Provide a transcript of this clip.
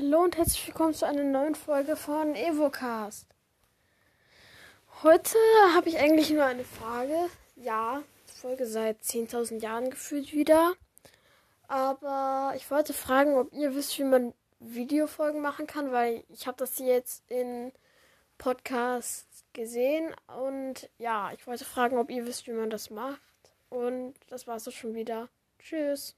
Hallo und herzlich willkommen zu einer neuen Folge von Evocast. Heute habe ich eigentlich nur eine Frage. Ja, Folge seit 10.000 Jahren gefühlt wieder. Aber ich wollte fragen, ob ihr wisst, wie man Videofolgen machen kann, weil ich habe das jetzt in Podcasts gesehen. Und ja, ich wollte fragen, ob ihr wisst, wie man das macht. Und das war es schon wieder. Tschüss.